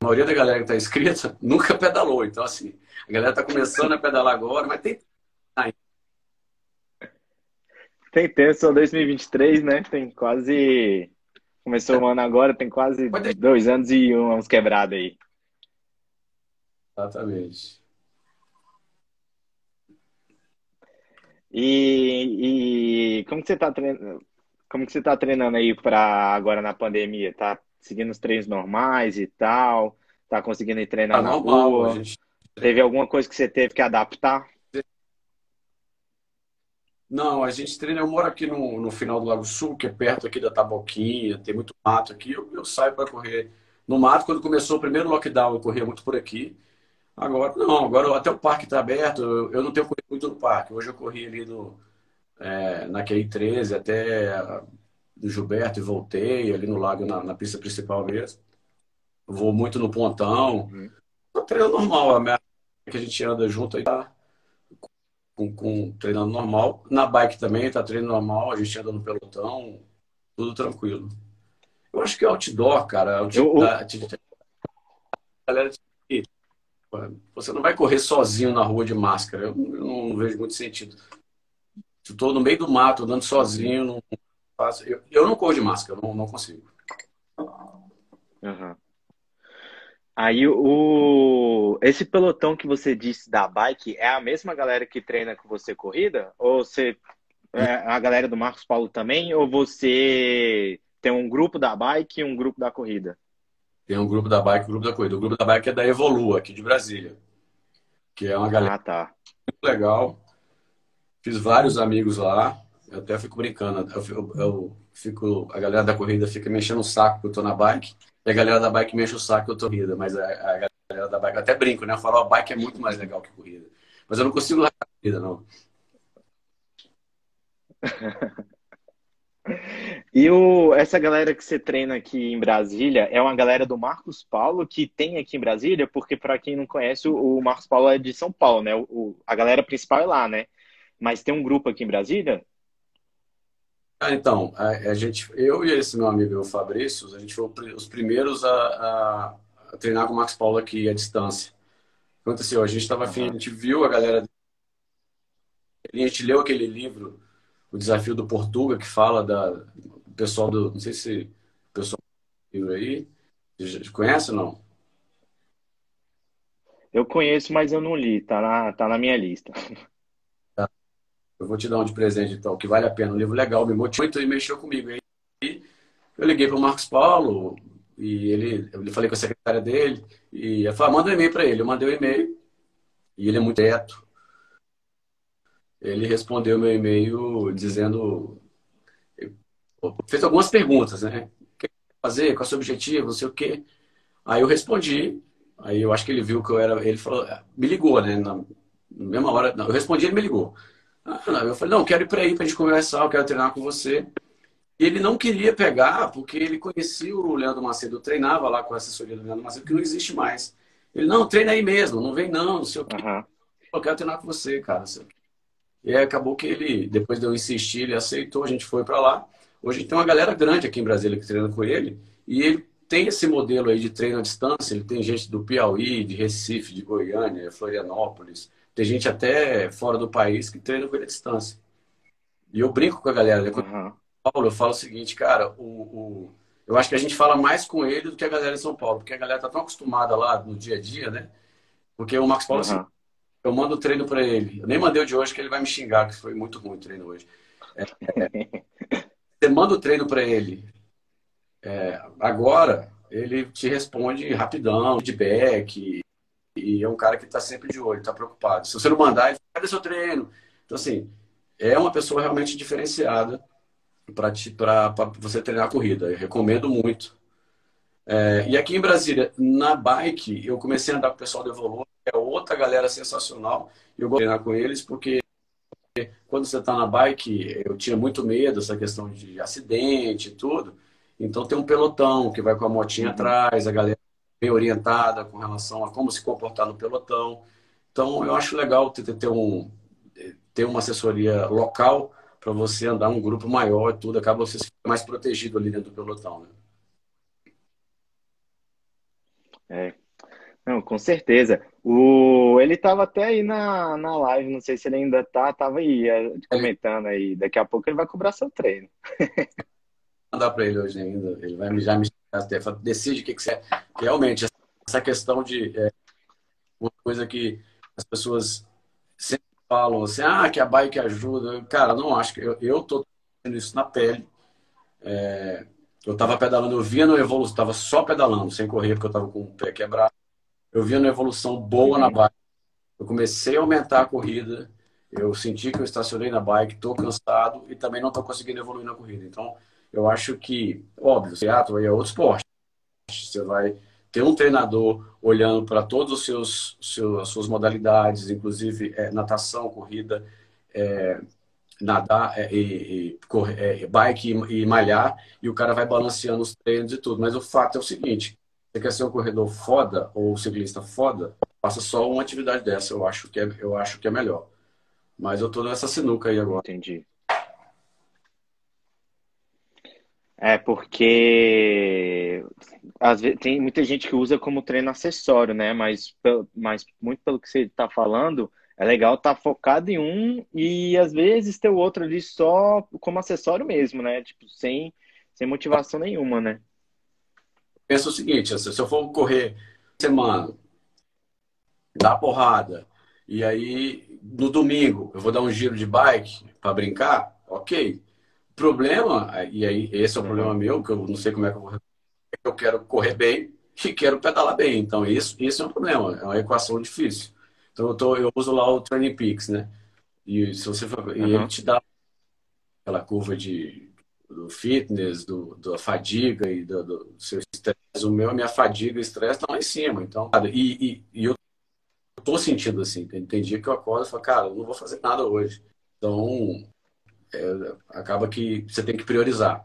maioria da galera que está inscrita nunca pedalou. Então, assim, a galera está começando a pedalar agora, mas tem. Tem tempo, só 2023, né? Tem quase. Começou o ano agora, tem quase dois anos e uns quebrados aí. Exatamente. E, e como que você está treinando? Como que você tá treinando aí para agora na pandemia? Tá seguindo os treinos normais e tal? Tá conseguindo ir treinar tá na normal, rua? Gente... Teve alguma coisa que você teve que adaptar? Não, a gente treina. Eu moro aqui no, no final do Lago Sul, que é perto aqui da Taboquinha, tem muito mato aqui. Eu, eu saio para correr no mato. Quando começou o primeiro lockdown, eu corria muito por aqui. Agora não, agora até o parque está aberto. Eu, eu, não tenho corrido muito no parque. Hoje eu corri ali no, é, na QI 13 até do Gilberto e voltei ali no lago, na, na pista principal mesmo. Vou muito no pontão. Uhum. treino normal, a minha que a gente anda junto aí tá com, com, treinando normal. Na bike também, está treinando normal, a gente anda no pelotão, tudo tranquilo. Eu acho que é outdoor, cara, outdoor, eu, galera você não vai correr sozinho na rua de máscara. Eu, não vejo muito sentido. Estou no meio do mato, andando sozinho, não faço, eu, eu não corro de máscara, eu não, não consigo. Uhum. Aí o esse pelotão que você disse da bike é a mesma galera que treina com você corrida? Ou você é a galera do Marcos Paulo também? Ou você tem um grupo da bike e um grupo da corrida? Tem um grupo da bike um grupo da corrida. O grupo da bike é da Evolua, aqui de Brasília. Que é uma galera ah, tá. muito legal. Fiz vários amigos lá. Eu até fico brincando. Eu, eu, eu, fico, a galera da corrida fica me enchendo o saco que eu tô na bike. E a galera da bike me enche o saco que eu tô corrida. Mas a, a galera da bike, eu até brinco, né? Eu falo, a bike é muito mais legal que corrida. Mas eu não consigo largar a corrida, não. E o, essa galera que você treina aqui em Brasília é uma galera do Marcos Paulo que tem aqui em Brasília, porque para quem não conhece, o Marcos Paulo é de São Paulo, né? O, a galera principal é lá, né? Mas tem um grupo aqui em Brasília? Ah, então, a, a, gente, eu e esse meu amigo o Fabrício, a gente foi os primeiros a, a, a treinar com o Marcos Paulo aqui à distância. Aconteceu, a gente estava afim, a gente viu a galera, a gente leu aquele livro, O Desafio do Portuga, que fala da o pessoal do, não sei se o pessoal do aí, conhece ou não? Eu conheço, mas eu não li, tá na, tá na minha lista. Eu vou te dar um de presente, então, que vale a pena. Um livro legal, me motivou muito e mexeu comigo. Aí eu liguei para o Marcos Paulo e ele, eu falei com a secretária dele e ela falou, ah, manda um e-mail para ele. Eu mandei o um e-mail e ele é muito reto. Ele respondeu meu e-mail dizendo, fez algumas perguntas, né? O que fazer? Qual é o seu objetivo? Não sei o quê. Aí eu respondi. Aí eu acho que ele viu que eu era. Ele falou, me ligou, né? Na mesma hora. Não, eu respondi, ele me ligou. Eu falei, não, quero ir para aí para a gente conversar, eu quero treinar com você. E ele não queria pegar, porque ele conhecia o Leandro Macedo, eu treinava lá com a assessoria do Leandro Macedo, que não existe mais. Ele, não, treina aí mesmo, não vem não, não sei o quê. Uhum. Eu quero treinar com você, cara. E aí acabou que ele, depois de eu insistir, ele aceitou, a gente foi para lá. Hoje tem uma galera grande aqui em Brasília que treina com ele, e ele tem esse modelo aí de treino à distância, ele tem gente do Piauí, de Recife, de Goiânia, Florianópolis, tem gente até fora do país que treina com ele à distância. E eu brinco com a galera. Né? Uhum. Paulo, eu falo o seguinte, cara, o, o, eu acho que a gente fala mais com ele do que a galera de São Paulo, porque a galera tá tão acostumada lá no dia a dia, né? Porque o Marcos Paulo, uhum. assim, eu mando o treino para ele. Eu nem mandei o de hoje, que ele vai me xingar, que foi muito ruim o treino hoje. É, é, você manda o treino para ele. É, agora, ele te responde rapidão, feedback, e é um cara que está sempre de olho, está preocupado. Se você não mandar, ele cadê seu treino? Então, assim, é uma pessoa realmente diferenciada para você treinar a corrida. Eu recomendo muito. É, e aqui em Brasília, na bike, eu comecei a andar com o pessoal do Evolua, que é outra galera sensacional. E eu gosto de treinar com eles porque quando você está na bike, eu tinha muito medo dessa questão de acidente e tudo. Então tem um pelotão que vai com a motinha uhum. atrás, a galera bem orientada com relação a como se comportar no pelotão. Então, eu acho legal ter, ter, um, ter uma assessoria local para você andar um grupo maior e tudo, acaba você mais protegido ali dentro do pelotão. Né? É. Não, com certeza. O... Ele estava até aí na, na live, não sei se ele ainda tá, tava aí é, comentando aí. Daqui a pouco ele vai cobrar seu treino. mandar para ele hoje ainda. Ele vai já me decide o que, que você. Realmente, essa questão de. É, uma coisa que as pessoas sempre falam assim, ah, que a bike ajuda. Cara, não acho que. Eu, eu tô tendo isso na pele. É, eu estava pedalando, eu via no evolução, estava só pedalando, sem correr, porque eu estava com o pé quebrado. Eu via uma evolução boa na bike. Eu comecei a aumentar a corrida. Eu senti que eu estacionei na bike, estou cansado e também não estou conseguindo evoluir na corrida. Então, eu acho que, óbvio, o teatro aí é outro esporte. Você vai ter um treinador olhando para todos os seus, seus as suas modalidades, inclusive é, natação, corrida, é, nadar é, e, e correr, é, bike e, e, malhar, e o cara vai balanceando os treinos e tudo. Mas o fato é o seguinte: você quer ser um corredor foda ou um ciclista foda, faça só uma atividade dessa. Eu acho que é, eu acho que é melhor. Mas eu tô nessa sinuca aí agora. Entendi. É porque às vezes, tem muita gente que usa como treino acessório, né? Mas, mas muito pelo que você está falando, é legal estar tá focado em um e às vezes ter o outro ali só como acessório mesmo, né? Tipo, sem, sem motivação nenhuma, né? Pensa o seguinte, se eu for correr semana, dar porrada, e aí no domingo eu vou dar um giro de bike para brincar, ok problema, e aí esse é o problema meu, que eu não sei como é que eu vou. Eu quero correr bem e quero pedalar bem. Então, isso, isso é um problema, é uma equação difícil. Então, eu, tô, eu uso lá o Training Peaks, né? E se você for, uhum. e ele te dá aquela curva de do fitness, do, da fadiga e do, do seu estresse. O meu, a minha fadiga e estresse estão lá em cima. Então, e, e, e eu tô sentindo assim. Tem dia que eu acordo e falo, cara, eu não vou fazer nada hoje. Então, é, acaba que você tem que priorizar.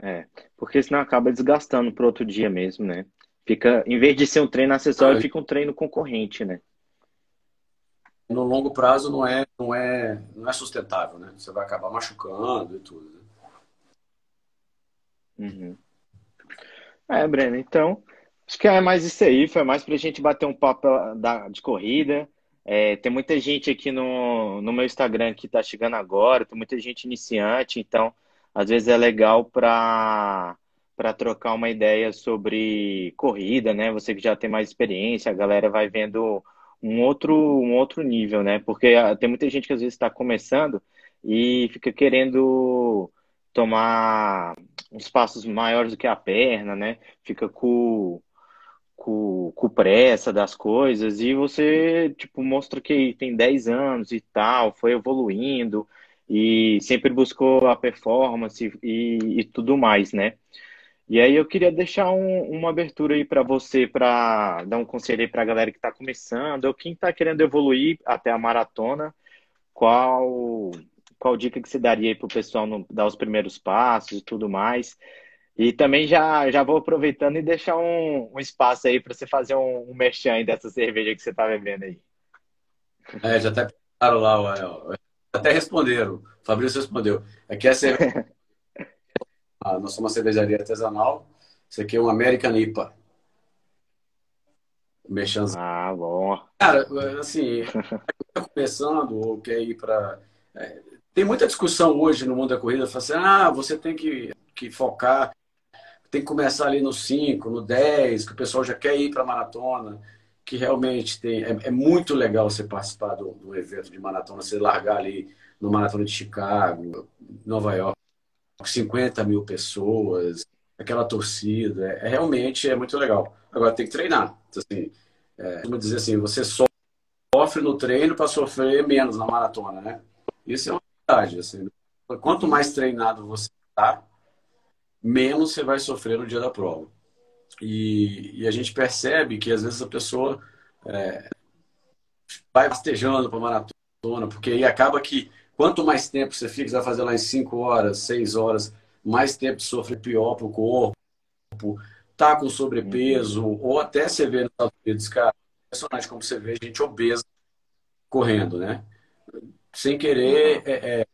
É, porque senão acaba desgastando para outro dia mesmo, né? Fica, em vez de ser um treino acessório, fica um treino concorrente, né? No longo prazo não é, não é, não é sustentável, né? Você vai acabar machucando e tudo. Né? Uhum. É, Breno, então, acho que é mais isso aí. Foi mais para a gente bater um papo da, de corrida. É, tem muita gente aqui no, no meu Instagram que está chegando agora, tem muita gente iniciante, então às vezes é legal para para trocar uma ideia sobre corrida, né? Você que já tem mais experiência, a galera vai vendo um outro um outro nível, né? Porque ah, tem muita gente que às vezes está começando e fica querendo tomar uns passos maiores do que a perna, né? Fica com com, com pressa das coisas e você, tipo, mostra que tem 10 anos e tal, foi evoluindo e sempre buscou a performance e, e tudo mais, né? E aí eu queria deixar um, uma abertura aí para você, para dar um conselho aí para a galera que está começando, ou quem está querendo evoluir até a maratona, qual qual dica que você daria aí para o pessoal no, dar os primeiros passos e tudo mais? E também já, já vou aproveitando e deixar um, um espaço aí para você fazer um, um merchan dessa cerveja que você está bebendo aí. É, já até pensaram lá, até responderam. O Fabrício respondeu. Aqui é cerveja. ah, nós somos uma cervejaria artesanal. Isso aqui é um American IPA. Merchanzinho. Ah, bom. Cara, assim, tá começando ou quer ir para. É, tem muita discussão hoje no mundo da corrida. Assim, ah, você tem que, que focar tem que começar ali no 5, no 10, que o pessoal já quer ir para a maratona, que realmente tem, é, é, muito legal você participar do, do evento de maratona, você largar ali no Maratona de Chicago, Nova York, 50 mil pessoas, aquela torcida, é, é realmente é muito legal. Agora tem que treinar. Assim, é, como dizer assim, você sofre no treino para sofrer menos na maratona, né? Isso é uma verdade. Assim, quanto mais treinado você está, menos você vai sofrer no dia da prova. E, e a gente percebe que às vezes a pessoa é, vai rastejando para maratona, porque aí acaba que quanto mais tempo você fica, você vai fazer lá em 5 horas, 6 horas, mais tempo sofre pior para o corpo, tá com sobrepeso, uhum. ou até você vê nos Estados Unidos, cara, é impressionante como você vê gente obesa correndo, né? Sem querer, é, é,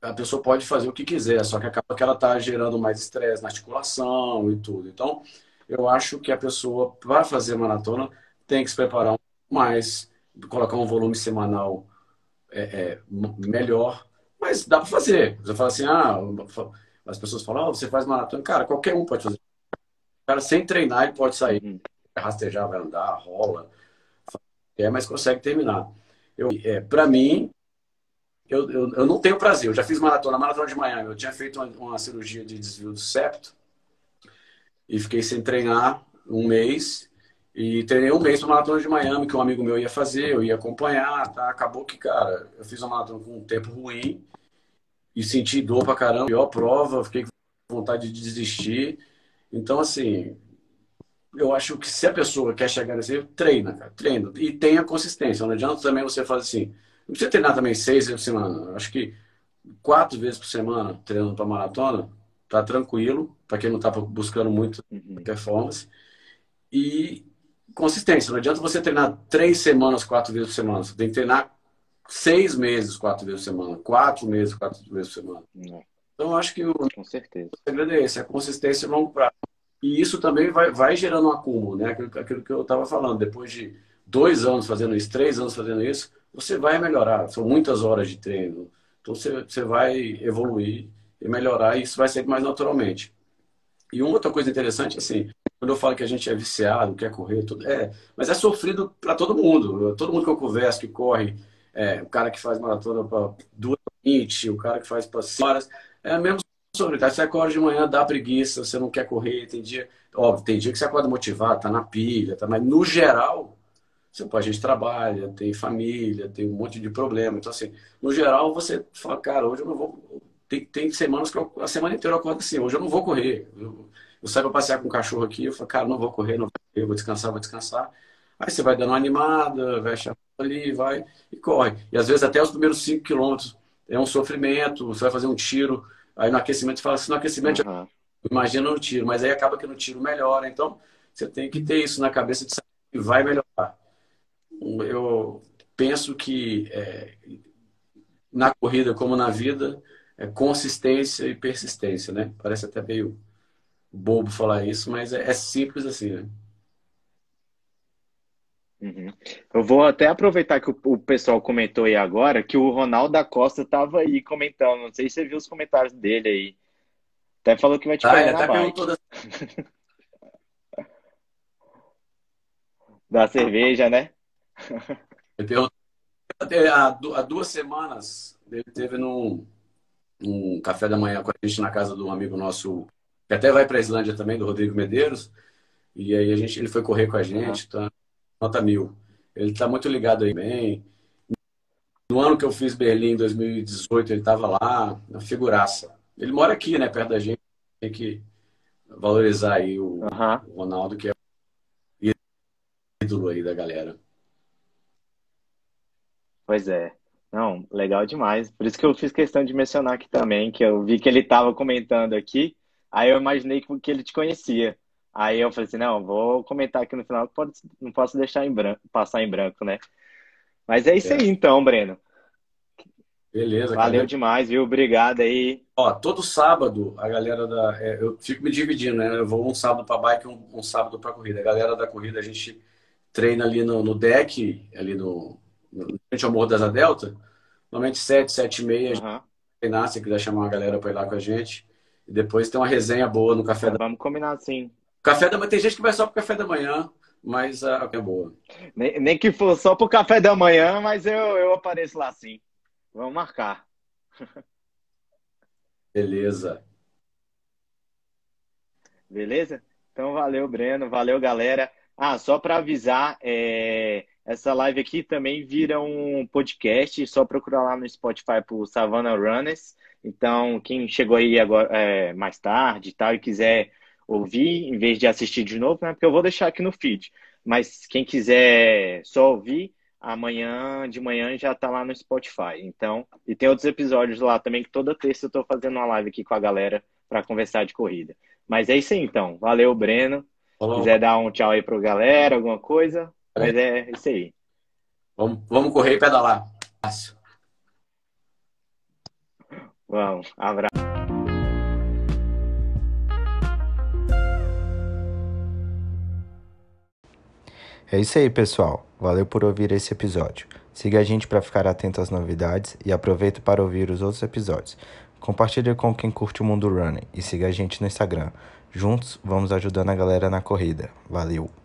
a pessoa pode fazer o que quiser, só que acaba que ela está gerando mais estresse na articulação e tudo. Então, eu acho que a pessoa, para fazer maratona, tem que se preparar mais, colocar um volume semanal é, é, melhor, mas dá para fazer. Você fala assim, ah, as pessoas falam, oh, você faz maratona. Cara, qualquer um pode fazer. O cara, sem treinar, ele pode sair, uhum. rastejar, vai andar, rola, é, mas consegue terminar. é, para mim, eu, eu, eu, não tenho prazer. Eu já fiz maratona, maratona de Miami. Eu tinha feito uma, uma, cirurgia de desvio do septo e fiquei sem treinar um mês. E treinei um mês para maratona de Miami, que um amigo meu ia fazer, eu ia acompanhar. Tá? Acabou que, cara, eu fiz uma maratona com um tempo ruim e senti dor pra caramba. Pior prova, fiquei com vontade de desistir. Então, assim, eu acho que se a pessoa quer chegar nesse, treina, cara, treina. E tenha consistência. Não adianta também você fazer assim não precisa treinar também seis vezes por semana. Acho que quatro vezes por semana treinando para maratona, tá tranquilo, para quem não está buscando muito uhum. performance. E consistência. Não adianta você treinar três semanas, quatro vezes por semana. Você tem que treinar seis meses, quatro vezes por semana. Quatro meses, quatro vezes por semana. É. Então, eu acho que o, Com certeza. o segredo é esse, a consistência a longo prazo. E isso também vai, vai gerando um acúmulo, né? Aquilo, aquilo que eu estava falando. Depois de dois anos fazendo isso, três anos fazendo isso, você vai melhorar. São muitas horas de treino. Então, você, você vai evoluir e melhorar, e isso vai ser mais naturalmente. E uma outra coisa interessante, assim, quando eu falo que a gente é viciado, quer correr, tudo, é, mas é sofrido para todo mundo. Todo mundo que eu converso, que corre, é, o cara que faz maratona para duas o cara que faz para horas, é a mesma solidário. Você acorda de manhã, dá preguiça, você não quer correr, tem dia. Óbvio, tem dia que você acorda motivado, tá na pilha, tá, mas no geral, você, a gente trabalha, tem família, tem um monte de problema. Então, assim, no geral, você fala, cara, hoje eu não vou. Tem, tem semanas que eu, a semana inteira eu acordo assim, hoje eu não vou correr. Eu, eu saio para passear com o cachorro aqui, eu falo, cara, não vou correr, não vou correr, vou descansar, vou descansar. Aí você vai dando uma animada, vai ali, vai e corre. E às vezes até os primeiros 5 quilômetros é um sofrimento, você vai fazer um tiro, aí no aquecimento você fala assim, no aquecimento uhum. imagina no tiro, mas aí acaba que no tiro melhora. Então, você tem que ter isso na cabeça de saber que vai melhorar. Eu penso que é, na corrida, como na vida, é consistência e persistência, né? Parece até meio bobo falar isso, mas é, é simples assim, né? Uhum. Eu vou até aproveitar que o, o, pessoal comentou aí agora que o Ronaldo da Costa estava aí comentando. Não sei se você viu os comentários dele aí. Até falou que vai te ah, pegar na bike. Da... da cerveja, né? Há duas semanas ele teve num, num café da manhã com a gente na casa de um amigo nosso que até vai para a Islândia também, do Rodrigo Medeiros. E aí a gente, ele foi correr com a gente. Tá? nota mil. Ele está muito ligado aí bem. No ano que eu fiz Berlim, em 2018, ele estava lá, na figuraça. Ele mora aqui, né, perto da gente. Tem que valorizar aí o, uhum. Ronaldo, que é o ídolo aí da galera. Pois é. Não, legal demais. Por isso que eu fiz questão de mencionar aqui também, que eu vi que ele estava comentando aqui, aí eu imaginei que ele te conhecia. Aí eu falei assim, não, vou comentar aqui no final, pode, não posso deixar em branco, passar em branco, né? Mas é isso é. aí então, Breno. Beleza. Valeu cara. demais, viu? Obrigado aí. Ó, todo sábado a galera da. É, eu fico me dividindo, né? Eu vou um sábado para bike e um, um, sábado para corrida. A galera da corrida a gente treina ali no, no deck, ali no, frente ao Morro das Delta. Normalmente 7, 7 e meia. Uhum. Treinar, se quiser chamar a galera para ir lá com a gente. E depois tem uma resenha boa no café da Vamos combinar sim. Café da manhã, tem gente que vai só pro café da manhã, mas a é boa. Nem, nem que for só pro café da manhã, mas eu, eu apareço lá sim. Vamos marcar. Beleza. Beleza? Então valeu, Breno. Valeu, galera. Ah, só para avisar, é... essa live aqui também vira um podcast. Só procurar lá no Spotify por Savannah Runners. Então, quem chegou aí agora é, mais tarde e tal e quiser ouvir em vez de assistir de novo, né? Porque eu vou deixar aqui no feed. Mas quem quiser só ouvir, amanhã de manhã já tá lá no Spotify. Então, e tem outros episódios lá também que toda terça eu tô fazendo uma live aqui com a galera para conversar de corrida. Mas é isso aí então. Valeu, Breno. Olá. Quiser dar um tchau aí pro galera, alguma coisa, mas é isso aí. Vamos, vamos correr e pedalar. Fácil. Vamos, abraço. É isso aí, pessoal. Valeu por ouvir esse episódio. Siga a gente para ficar atento às novidades e aproveite para ouvir os outros episódios. Compartilhe com quem curte o mundo running e siga a gente no Instagram. Juntos, vamos ajudando a galera na corrida. Valeu!